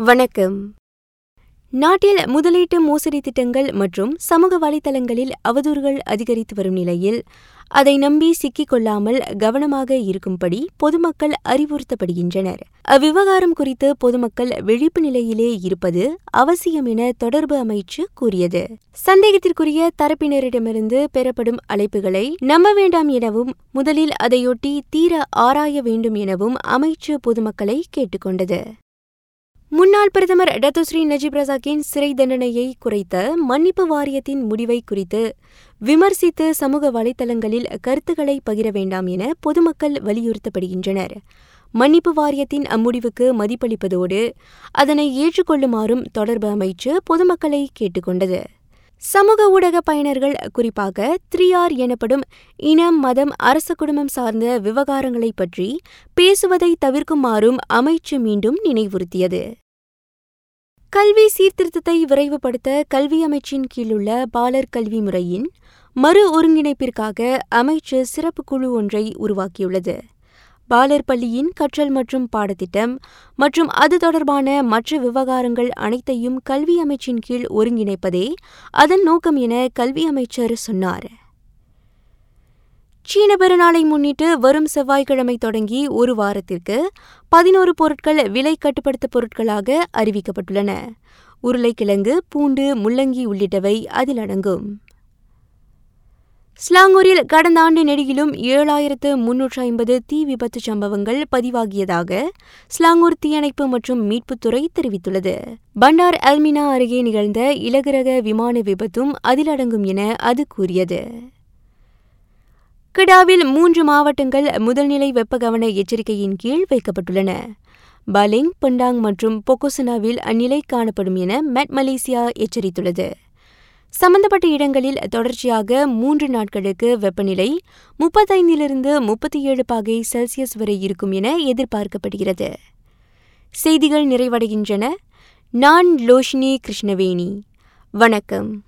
வணக்கம். நாட்டில் முதலீட்டு மோசடி திட்டங்கள் மற்றும் சமூக வலைதளங்களில் அவதூறுகள் அதிகரித்து வரும் நிலையில் அதை நம்பி சிக்கிக் கொள்ளாமல் கவனமாக இருக்கும்படி பொதுமக்கள் அறிவுறுத்தப்படுகின்றனர். அவ்விவகாரம் குறித்து பொதுமக்கள் விழிப்பு நிலையிலே இருப்பது அவசியம் என தொடர்பு அமைச்சு கூறியது. சந்தேகத்திற்குரிய தரப்பினரிடமிருந்து பெறப்படும் அழைப்புகளை நம்ப வேண்டாம் எனவும் முதலில் அதையொட்டி தீர ஆராய வேண்டும் எனவும் அமைச்சு பொதுமக்களை கேட்டுக்கொண்டது. முன்னாள் பிரதமர் டத்துஸ்ரீ நஜீப் ரசாக்கின் சிறை தண்டனையை குறைத்த மன்னிப்பு வாரியத்தின் முடிவை குறித்து விமர்சித்து சமூக வலைதளங்களில் கருத்துக்களை பகிர வேண்டாம் என பொதுமக்கள் வலியுறுத்தப்படுகின்றனர். மன்னிப்பு வாரியத்தின் அம்முடிவுக்கு மதிப்பளிப்பதோடு அதனை ஏற்றுக்கொள்ளுமாறும் தொடர்பு அமைச்சு பொதுமக்களை கேட்டுக்கொண்டது. சமூக ஊடக பயனர்கள் குறிப்பாக த்ரீ ஆர் எனப்படும் இனம் மதம் அரச குடும்பம் சார்ந்த விவகாரங்களை பற்றி பேசுவதை தவிர்க்குமாறும் அமைச்சு மீண்டும் நினைவுறுத்தியது. கல்வி சீர்திருத்தத்தை விரைவுபடுத்த கல்வி அமைச்சின் கீழுள்ள பாலர் கல்வி முறையின் மறு ஒருங்கிணைப்பிற்காக அமைச்சு சிறப்பு குழு ஒன்றை உருவாக்கியுள்ளது. பாலர் பள்ளியின் கற்றல் மற்றும் பாடத்திட்டம் மற்றும் அது தொடர்பான மற்ற விவகாரங்கள் அனைத்தையும் கல்வி அமைச்சின் கீழ் ஒருங்கிணைப்பதே அதன் நோக்கம் என கல்வி அமைச்சர் சொன்னார். சீன பெருநாளை முன்னிட்டு வரும் செவ்வாய்க்கிழமை தொடங்கி ஒரு வாரத்திற்கு பதினோரு பொருட்கள் விலை கட்டுப்படுத்த பொருட்களாக அறிவிக்கப்பட்டுள்ளன. உருளைக்கிழங்கு பூண்டு முள்ளங்கி உள்ளிட்டவை அதில் அடங்கும். ஸ்லாங்கூரில் கடந்த ஆண்டு நெடுகிலும் ஏழாயிரத்து முன்னூற்று ஐம்பது தீ விபத்து சம்பவங்கள் பதிவாகியதாக ஸ்லாங்கூர் தீயணைப்பு மற்றும் மீட்புத்துறை தெரிவித்துள்ளது. பண்டார் அல்மினா அருகே நிகழ்ந்த இலகுரக விமான விபத்தும் அதில் அடங்கும் என அது கூறியது. கெடாவில் மூன்று மாவட்டங்கள் முதல்நிலை வெப்ப கவன எச்சரிக்கையின் கீழ் வைக்கப்பட்டுள்ளன. பலிங் பண்டாங் மற்றும் பொக்கோசனாவில் அந்நிலை காணப்படும் என மெட் மலேசியா எச்சரித்துள்ளது. சம்பந்தப்பட்ட இடங்களில் தொடர்ச்சியாக மூன்று நாட்களுக்கு வெப்பநிலை முப்பத்தைந்திலிருந்து முப்பத்தி ஏழு பாகை செல்சியஸ் வரை இருக்கும் என எதிர்பார்க்கப்படுகிறது. செய்திகள் நிறைவடைகின்றன. நான் லோஷினி கிருஷ்ணவேணி. வணக்கம்.